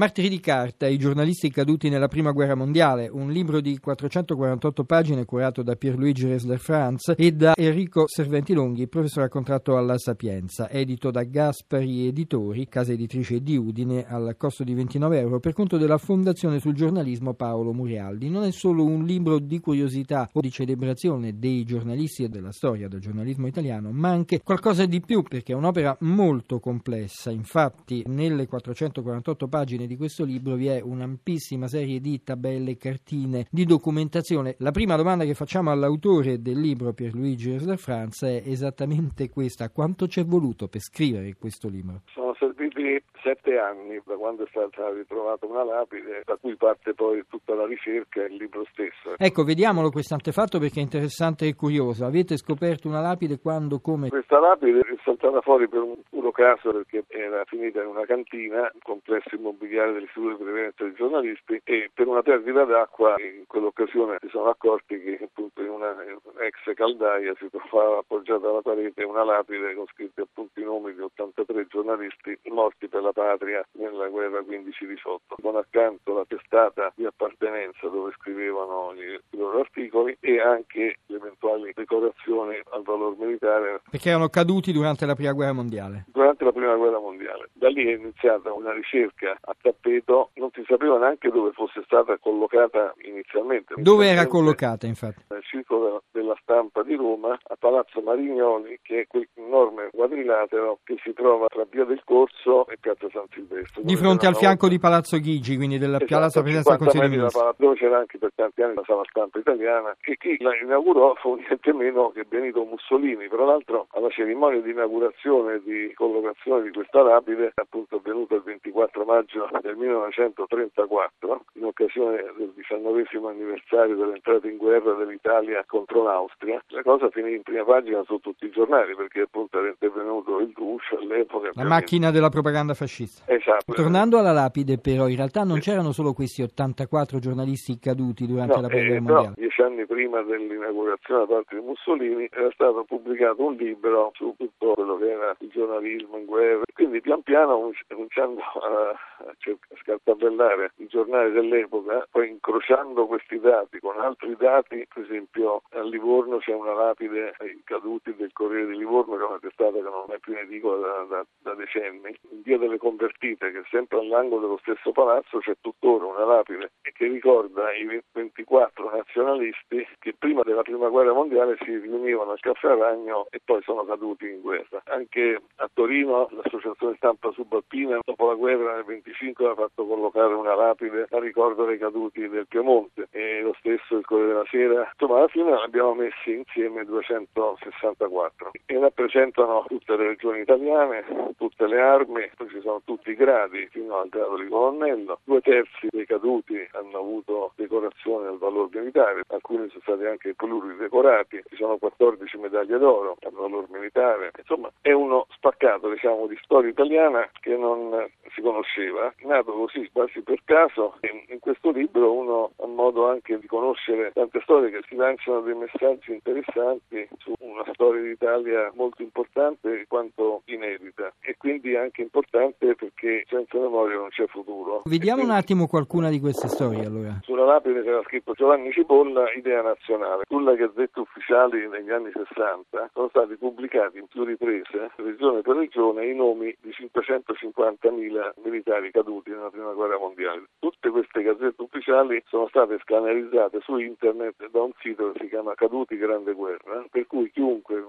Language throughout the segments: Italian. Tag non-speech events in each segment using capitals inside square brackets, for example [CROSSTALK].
Martiri di carta, i giornalisti caduti nella prima guerra mondiale, un libro di 448 pagine curato da Pierluigi Resler Franz e da Enrico Serventi Longhi, professore a contratto alla Sapienza, edito da Gaspari Editori, casa editrice di Udine, al costo di 29 euro per conto della Fondazione sul giornalismo Paolo Murialdi. Non è solo un libro di curiosità o di celebrazione dei giornalisti e della storia del giornalismo italiano, ma anche qualcosa di più perché è un'opera molto complessa. Infatti, nelle 448 pagine di questo libro vi è un'ampissima serie di tabelle, cartine, di documentazione. La prima domanda che facciamo all'autore del libro, Pierluigi Resler Franz, è esattamente questa. Quanto ci è voluto per scrivere questo libro? Sono serviti sette anni da quando è stata ritrovata una lapide, da cui parte poi tutta la ricerca e il libro stesso. Ecco, vediamolo questo antefatto perché è interessante e curioso. Avete scoperto una lapide quando, come? Questa lapide è saltata fuori per un puro caso perché era finita in una cantina, un complesso immobiliare dell'Istituto di Prevenzione dei giornalisti e per una perdita d'acqua in quell'occasione si sono accorti che appunto in una ex caldaia si trovava appoggiata alla parete una lapide con scritti appunto i nomi di 83 giornalisti morti per la patria nella guerra 15-18, con accanto la testata di appartenenza dove scrivevano i loro articoli e anche le eventuali decorazioni al valor militare. Perché erano caduti durante la prima guerra mondiale? Durante la prima guerra mondiale. Da lì è iniziata una ricerca a tappeto, non si sapeva neanche dove fosse stata collocata inizialmente. Dove era collocata infatti? Nel circolo della stampa di Roma, a Palazzo Marignoli, che è quel enorme quadrilatero che si trova tra Via del Corso e Piazza San Silvestro. Di fronte al fianco di Palazzo Ghigi, quindi della esatto, Palazzo Presidenza del Consiglio dei Ministri. Dove c'era anche per tanti anni la sala stampa italiana e chi la inaugurò fu [LAUGHS] niente meno che Benito Mussolini. Tra l'altro alla cerimonia di inaugurazione e di collocazione di questa lapide, appunto avvenuta il 24 maggio del 1934, in occasione del diciannovesimo anniversario dell'entrata in guerra dell'Italia contro l'Austria, la cosa finì in prima pagina su tutti i giornali perché appunto era intervenuto il Duce all'epoca. La macchina della propaganda fascista. Esatto. Tornando alla lapide però, in realtà non c'erano solo questi 84 giornalisti caduti durante no, la prima eh, guerra mondiale. Dieci anni prima dell'inaugurazione da parte di Mussolini era stato pubblicato un libro su tutto quello che era il giornalismo in guerra. Quindi pian piano cominciando a, a scartabellare i giornali dell'epoca, poi incrociando questi dati con altri dati, per esempio a Livorno c'è una lapide ai caduti del Corriere di Livorno che è una testata che non è più in edicola da, da, da decenni. In via delle Convertite, che sempre all'angolo dello stesso palazzo, c'è tuttora una lapide che ricorda i 24 nazionalisti che prima della prima guerra mondiale si riunivano al caffè Ragno e poi sono caduti in guerra. Anche a Torino l'associazione stampa subalpina dopo la guerra nel 25 ha fatto collocare una lapide a ricordo dei caduti del Piemonte e lo stesso il Corriere della Sera. Insomma alla fine abbiamo messi insieme 264 e rappresentano tutte le regioni italiane, tutte le armi, poi ci sono tutti i gradi fino al grado di colonnello. Due terzi dei caduti hanno avuto decorazione al valor militare, alcuni sono stati anche pluridecorati, ci sono 14 medaglie d'oro al valor militare. Insomma è uno spaccato diciamo, di storia italiana che non si conosceva, nato così quasi per caso. In questo libro uno ha modo anche di conoscere tante storie che si lanciano dei messaggi interessanti su una storia d'Italia molto importante quanto inedita e quindi anche importante perché senza memoria non c'è futuro. Vediamo quindi, un attimo qualcuna di queste storie allora. Sulla lapide c'era scritto Giovanni Cipolla, idea nazionale. Sulla gazzetta ufficiali negli anni 60 sono stati pubblicati in più riprese, regione per regione, i nomi di 550.000 militari caduti nella prima guerra mondiale. Tutte queste gazzette ufficiali sono state scannerizzate su internet da un sito che si chiama Caduti Grande Guerra, per cui chiunque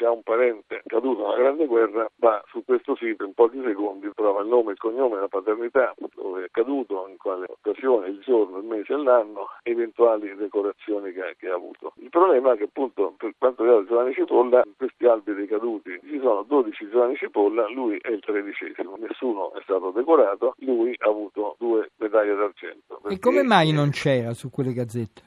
se c'è un parente caduto nella Grande Guerra va su questo sito in pochi secondi, trova il nome, il cognome, la paternità, dove è caduto, in quale occasione, il giorno, il mese e l'anno, eventuali decorazioni che, che ha avuto. Il problema è che appunto per quanto riguarda Giovanni Cipolla, in questi albi dei caduti ci sono 12 Giovanni Cipolla, lui è il tredicesimo, nessuno è stato decorato, lui ha avuto due medaglie d'argento. E come mai non c'era su quelle gazzette?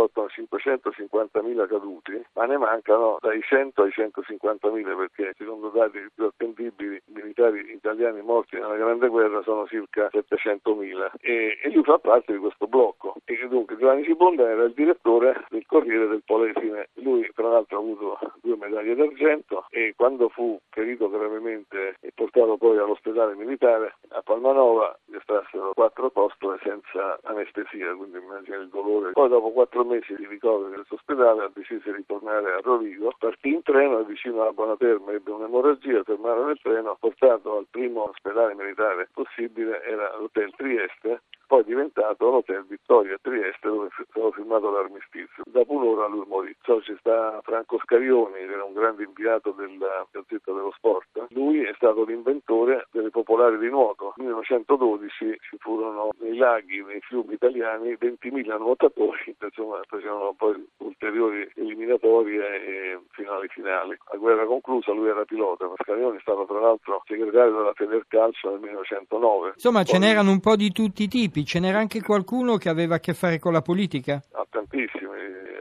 Le gazzette complessivamente portano 550.000 caduti, ma ne mancano dai 100 ai 150.000 perché secondo dati più attendibili i militari italiani morti nella Grande Guerra sono circa 700.000 e, e lui fa parte di questo blocco. E dunque Giovanni Ciponda era il direttore del Corriere del Polesine. Lui tra l'altro ha avuto due medaglie d'argento e quando fu ferito gravemente e portato poi all'ospedale militare a Palmanova gli estrassero quattro costole senza anestesia, quindi immagina il dolore. Poi dopo quattro mesi di ricovero in questo ospedale ha deciso di ritornare a Rovigo, partì in treno vicino a Buonaterma, ebbe un'emorragia, fermarono nel treno, portato al primo ospedale militare possibile, era l'hotel Trieste, poi diventato l'hotel Vittoria Trieste dove è stato firmato l'armistizio. Dopo un'ora lui morì. So, ci sta Franco Scarioni, che era un grande inviato della Gazzetta dello Sport. Lui è stato l'inventore delle popolari di nuoto. Nel 1912 ci furono nei laghi, nei fiumi italiani, 20.000 nuotatori, insomma facevano poi ulteriori eliminatorie e finali finali. La guerra conclusa, lui era pilota, Scarioni è stato tra l'altro segretario della Federcalcio nel 1909. Insomma, poi... ce n'erano un po' di tutti i tipi politici, ce n'era anche qualcuno che aveva a che fare con la politica? Ah, tantissimi,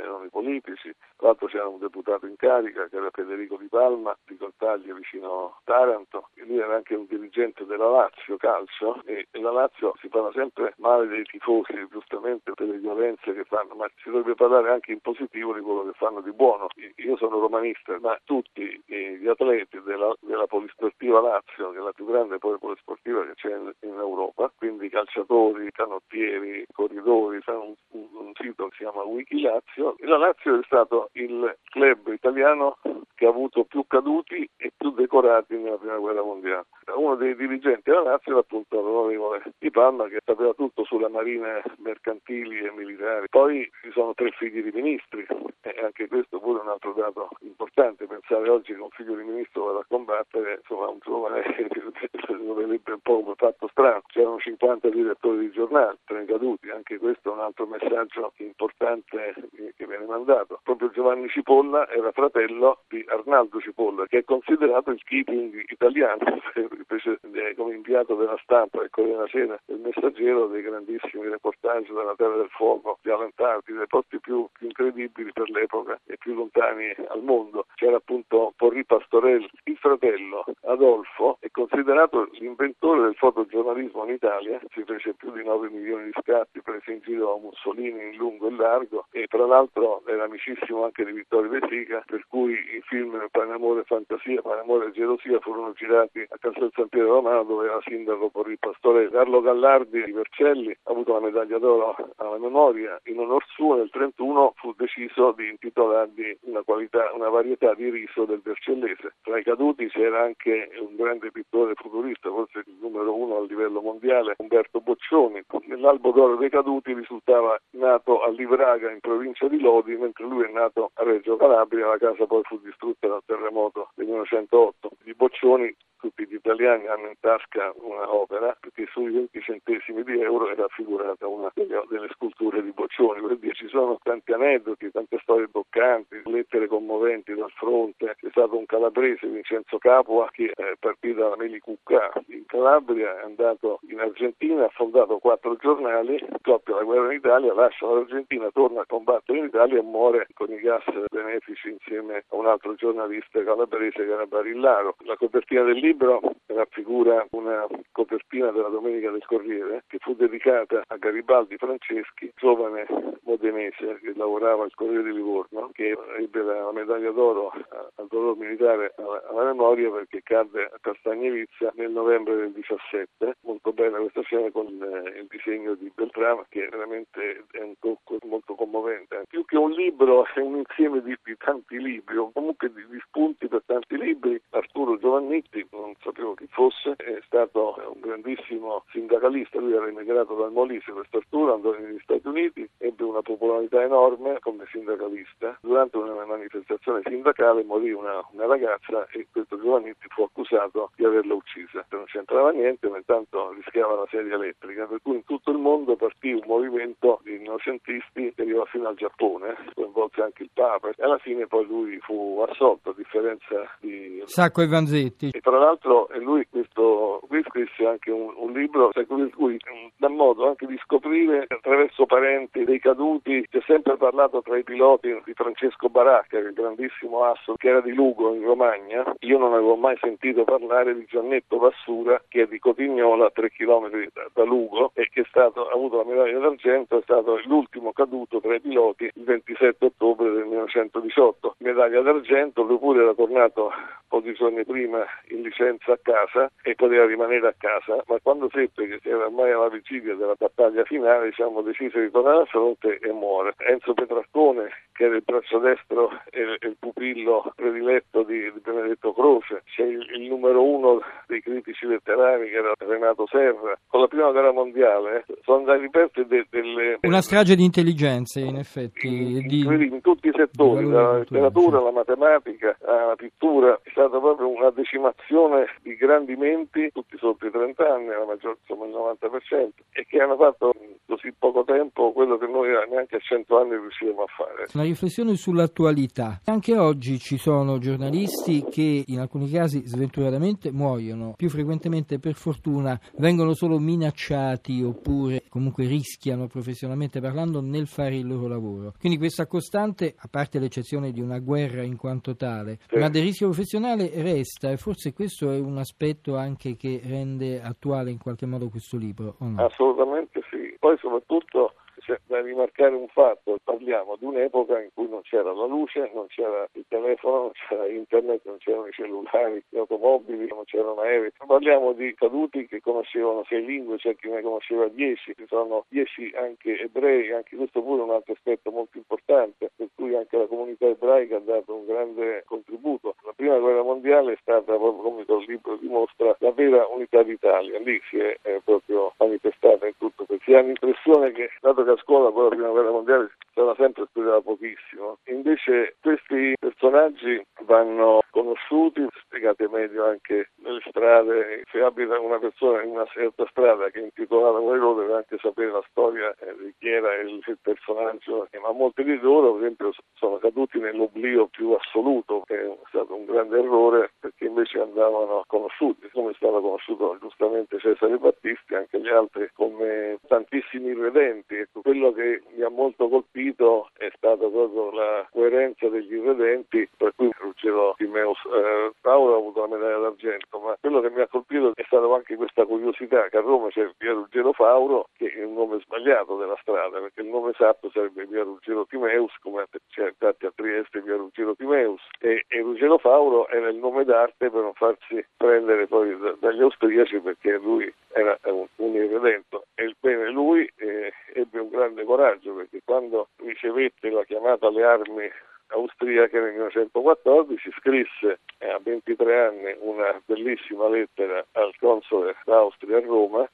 erano i politici, tra l'altro c'era un deputato in carica che era Federico Di Palma di Contaglia vicino Taranto e lui era anche un dirigente della Lazio Calcio e, la Lazio si parla sempre male dei tifosi giustamente per le violenze che fanno ma si dovrebbe parlare anche in positivo di quello che fanno di buono. Io sono romanista ma tutti gli atleti della, della Polisportiva Lazio che è la più grande polisportiva che c'è in, in Europa quindi calciatori, canottieri, corridori, un, un, un sito che si chiama Wikilazio e la Lazio è stato il club italiano che ha avuto più caduti e più decorati nella prima guerra mondiale. Uno dei dirigenti della Lazio era appunto l'onorevole Di Palma che sapeva tutto sulle marine mercantili e militari. Poi ci sono tre figli di ministri e anche questo pure è un altro dato importante. Pensare oggi che un figlio di ministro vada a combattere, insomma un giovane [LAUGHS] lo vedrebbe un po' fatto strano. C'erano 50 direttori di giornali, tre caduti, anche questo è un altro messaggio importante che viene mandato. Proprio Giovanni Cipolla era fratello di Arnaldo Cipolla, che è considerato il keeping italiano, [LAUGHS] invece come inviato della stampa e Corriere Sera del Messaggero dei grandissimi reportage dalla Terra del Fuoco, di Alantardi, dei posti più, più, incredibili per l'epoca e più lontani al mondo. C'era appunto Porri Pastorelli, il fratello Adolfo, è considerato l'inventore del fotogiornalismo in Italia, si fece più di 9 milioni di scatti presi in giro a Mussolini in lungo e largo e tra l'altro era amicissimo anche di Vittorio De Sica, per cui i film Pane Amore e Fantasia, Pane Amore e Gelosia furono girati a Castel San Piero Romano dove era sindaco Porri Pastorelli. Carlo Gallardi di Vercelli ha avuto la medaglia d'oro alla memoria, in onor suo nel 1931 fu deciso di intitolargli una, qualità, una varietà di riso del Vercellese. Tra i caduti c'era anche un grande pittore futurista, forse il numero uno a livello mondiale, Umberto Boccioni. Nell'albo d'oro dei caduti risultava nato a Livraga in provincia di Lodi, mentre lui è nato a Reggio Calabria, la casa poi fu distrutta dal terremoto del 1908. Di Boccioni tutti gli italiani hanno in tasca una opera perché sui 20 centesimi di euro è raffigurata una delle sculture di Boccioni, per dire ci sono tanti aneddoti, tante storie toccanti, lettere commoventi dal fronte, c'è stato un calabrese, Vincenzo Capua, che è partito da Melicucca in Calabria, è andato in Argentina, ha fondato quattro giornali, scoppia la guerra in Italia, lascia l'Argentina, torna a combattere in Italia e muore con i gas benefici insieme a un altro giornalista calabrese che era Barillaro. La copertina del libro libro raffigura una copertina della Domenica del Corriere che fu dedicata a Garibaldi Franceschi, giovane modenese che lavorava al Corriere di Livorno, che ebbe la medaglia d'oro al dolore militare alla memoria perché cadde a Castagnevizza nel novembre del 17. Molto bella questa scena con il disegno di Beltrama che veramente è un tocco molto commovente. Più che un libro è un insieme di, di tanti libri o comunque di, di spunti per tanti libri. Arturo Giovannitti non sapevo chi fosse, è stato un grandissimo sindacalista, lui era emigrato dal Molise, questo Arturo, andò negli Stati Uniti, ebbe una popolarità enorme come sindacalista. Durante una manifestazione sindacale morì una, una ragazza e questo Giovannitti fu accusato di averla uccisa. Non c'entrava niente, ma intanto rischiava la sedia elettrica, per cui in tutto il mondo partì un movimento di innocentisti che arrivò fino al Giappone, coinvolse anche il Papa e alla fine poi lui fu assolto a differenza di Sacco e Vanzetti. E tra l'altro lui questo qui scrisse anche un, un libro in cui dà modo anche di scoprire attraverso parenti dei caduti, si è sempre parlato tra i piloti di Francesco Baracca, il grandissimo asso che era di Lugo in Romagna, io non avevo mai sentito parlare di Giannetto Vassura che è di Cotignola a 3 km da, da Lugo e che stato, ha avuto la medaglia d'argento, è stato l'ultimo caduto tra i piloti il 27 ottobre del 1918. Medaglia d'argento, lui pure era tornato pochi giorni prima in licenza a casa e poteva rimanere a casa, ma quando seppe che era ormai alla vigilia della battaglia finale, diciamo, decise di tornare a fronte e muore. Enzo Petraccone, che era il braccio destro e il pupillo prediletto di, Benedetto Croce, c'è il, il, numero uno dei critici letterari che era Renato Serra. Con la prima guerra mondiale sono andati riperte de, delle... Una strage di intelligenze, in effetti. In, di, in tutti i settori, dalla letteratura, alla matematica, alla pittura, è stata proprio una decimazione di grandi menti, tutti sotto i 30 anni, la maggior, insomma il 90%, e che hanno fatto così poco tempo quello che noi neanche a 100 anni riusciremo a fare. Una riflessione sull'attualità. Anche oggi ci sono giornalisti che in alcuni casi sventuratamente muoiono, più frequentemente per fortuna vengono solo minacciati oppure comunque rischiano professionalmente parlando nel fare il loro lavoro. Quindi questa costante, a parte l'eccezione di una guerra in quanto tale, sì. ma del rischio professionale resta e forse questo è un aspetto anche che rende attuale in qualche modo questo libro. No? Assolutamente sì. Poi soprattutto c'è da rimarcare un fatto, parliamo di un'epoca in cui non c'era la luce, non c'era il telefono, non c'era internet, non c'erano i cellulari, le automobili, non c'erano aerei. Parliamo di caduti che conoscevano sei lingue, c'è chi ne conosceva dieci, ci sono dieci anche ebrei, anche questo pure è un altro aspetto molto importante, per cui anche la comunità ebraica ha dato un grande contributo. La prima guerra mondiale è stata, proprio come il libro dimostra, la vera unità d'Italia, lì si è, è proprio manifestata in tutto, perché si ha l'impressione che, dato che a scuola poi la prima guerra mondiale sarà sempre studiata pochissimo. Invece questi personaggi vanno conosciuti, spiegate meglio anche nelle strade. Se abita una persona in una certa strada che è intitolata quello deve anche sapere la storia eh, di chi era il, personaggio, eh, ma molti di loro per esempio sono caduti nell'oblio più assoluto, che è stato un grande errore perché invece andavano conosciuti, come è stato conosciuto giustamente Cesare Battisti, anche gli altri come tantissimi irredenti. Ecco, quello che mi ha molto colpito è stata proprio la coerenza degli irredenti, per cui Ruggero Timeus eh, Paolo ha avuto la medaglia d'argento, ma quello che mi ha colpito è stata anche questa curiosità che a Roma c'è via Ruggero Fauro, che è un nome sbagliato della strada, perché il nome esatto sarebbe via Ruggero Timeus, come c'è infatti a Trieste via Ruggero Timeus, e, e Ruggero Fauro era il nome d'arte per non farsi prendere poi da, dagli austriaci perché lui era un, un irredento. E bene, lui eh, ebbe un grande coraggio perché quando ricevette la chiamata alle armi austriache nel 1914 scrisse eh, a 23 anni una bellissima lettera al console d'Austria a Roma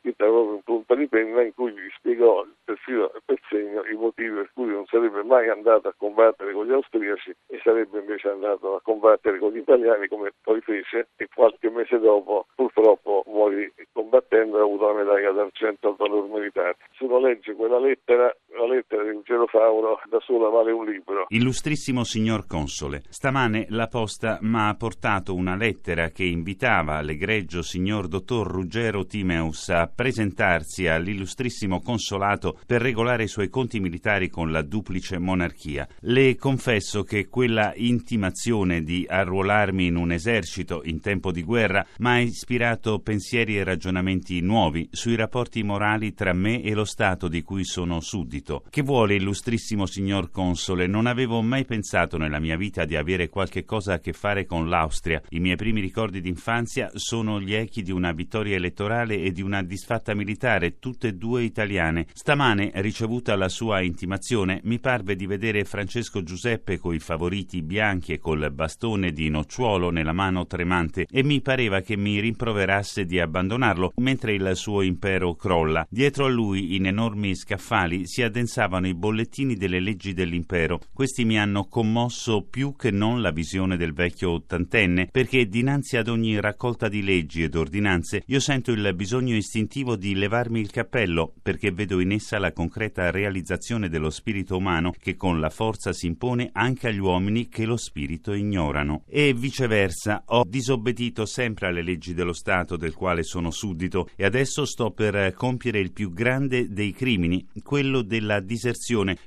scritta proprio in punta di penna in cui gli spiegò per filo e per segno i motivi per cui non sarebbe mai andato a combattere con gli austriaci e sarebbe invece andato a combattere con gli italiani come poi fece e qualche mese dopo purtroppo morì combattendo e ha avuto la medaglia d'argento al valor militare. Se uno legge quella lettera, la lettera Ruggero Fauro da sola vale un libro. Illustrissimo signor Console, stamane la posta mi ha portato una lettera che invitava l'egregio signor dottor Ruggero Timeus a presentarsi all'illustrissimo consolato per regolare i suoi conti militari con la duplice monarchia. Le confesso che quella intimazione di arruolarmi in un esercito in tempo di guerra mi ha ispirato pensieri e ragionamenti nuovi sui rapporti morali tra me e lo Stato di cui sono suddito. Che vuole, illustrissimo signor console, non avevo mai pensato nella mia vita di avere qualche cosa a che fare con l'Austria. I miei primi ricordi d'infanzia sono gli echi di una vittoria elettorale e di una disfatta militare, tutte e due italiane. Stamane, ricevuta la sua intimazione, mi parve di vedere Francesco Giuseppe coi favoriti bianchi e col bastone di nocciuolo nella mano tremante e mi pareva che mi rimproverasse di abbandonarlo mentre il suo impero crolla. Dietro a lui, in enormi scaffali, si addensavano i bollettini delle leggi dell'impero. Questi mi hanno commosso più che non la visione del vecchio ottantenne, perché dinanzi ad ogni raccolta di leggi ed ordinanze io sento il bisogno istintivo di levarmi il cappello, perché vedo in essa la concreta realizzazione dello spirito umano che con la forza si impone anche agli uomini che lo spirito ignorano. E viceversa, ho disobbedito sempre alle leggi dello Stato del quale sono suddito e adesso sto per compiere il più grande dei crimini, quello della diserzione,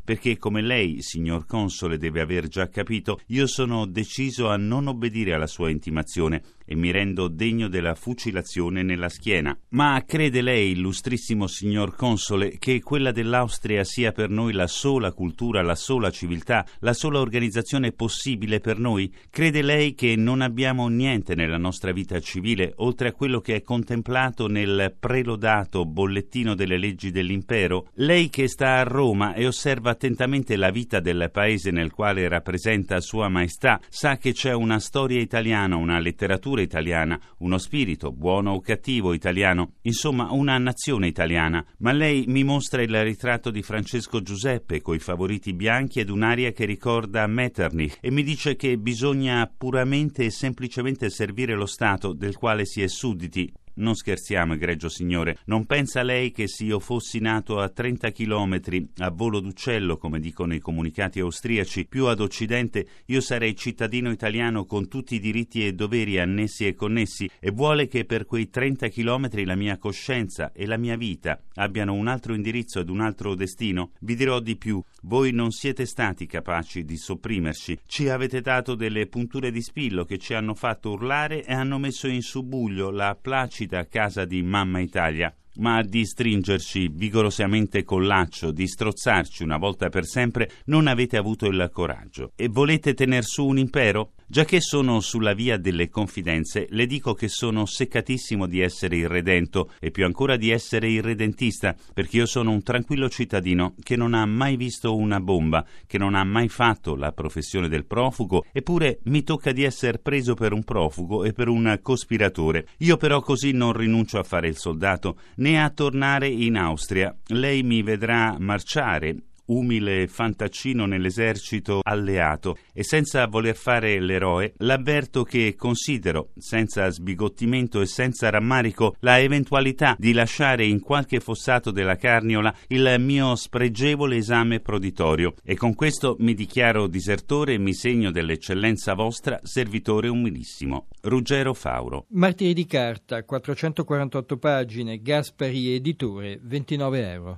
perché come lei, signor console, deve aver già capito, io sono deciso a non obbedire alla sua intimazione e mi rendo degno della fucilazione nella schiena. Ma crede lei, illustrissimo signor console, che quella dell'Austria sia per noi la sola cultura, la sola civiltà, la sola organizzazione possibile per noi? Crede lei che non abbiamo niente nella nostra vita civile, oltre a quello che è contemplato nel prelodato bollettino delle leggi dell'impero? Lei che sta a Roma e osserva attentamente la vita del paese nel quale rappresenta Sua Maestà, sa che c'è una storia italiana, una letteratura cultura italiana, uno spirito, buono o cattivo, italiano, insomma una nazione italiana. Ma lei mi mostra il ritratto di Francesco Giuseppe coi favoriti bianchi ed un'aria che ricorda Metternich e mi dice che bisogna puramente e semplicemente servire lo Stato del quale si è sudditi non scherziamo, egregio signore. Non pensa lei che se io fossi nato a 30 chilometri a volo d'uccello, come dicono i comunicati austriaci, più ad occidente, io sarei cittadino italiano con tutti i diritti e doveri annessi e connessi e vuole che per quei 30 chilometri la mia coscienza e la mia vita abbiano un altro indirizzo ed un altro destino? Vi dirò di più. Voi non siete stati capaci di sopprimerci. Ci avete dato delle punture di spillo che ci hanno fatto urlare e hanno messo in subbuglio la placida nascita casa di Mamma Italia, ma di stringerci vigorosamente col laccio, di strozzarci una volta per sempre, non avete avuto il coraggio. E volete tener su un impero? Già che sono sulla via delle confidenze, le dico che sono seccatissimo di essere irredento e più ancora di essere irredentista, perché io sono un tranquillo cittadino che non ha mai visto una bomba, che non ha mai fatto la professione del profugo, eppure mi tocca di essere preso per un profugo e per un cospiratore. Io però così non rinuncio a fare il soldato né a tornare in Austria. Lei mi vedrà marciare umile fantaccino nell'esercito alleato e senza voler fare l'eroe, l'avverto che considero, senza sbigottimento e senza rammarico, la eventualità di lasciare in qualche fossato della carniola il mio spregevole esame proditorio e con questo mi dichiaro disertore e mi segno dell'eccellenza vostra servitore umilissimo. Ruggero Fauro. Martiri di carta, 448 pagine, Gaspari editore, 29 euro.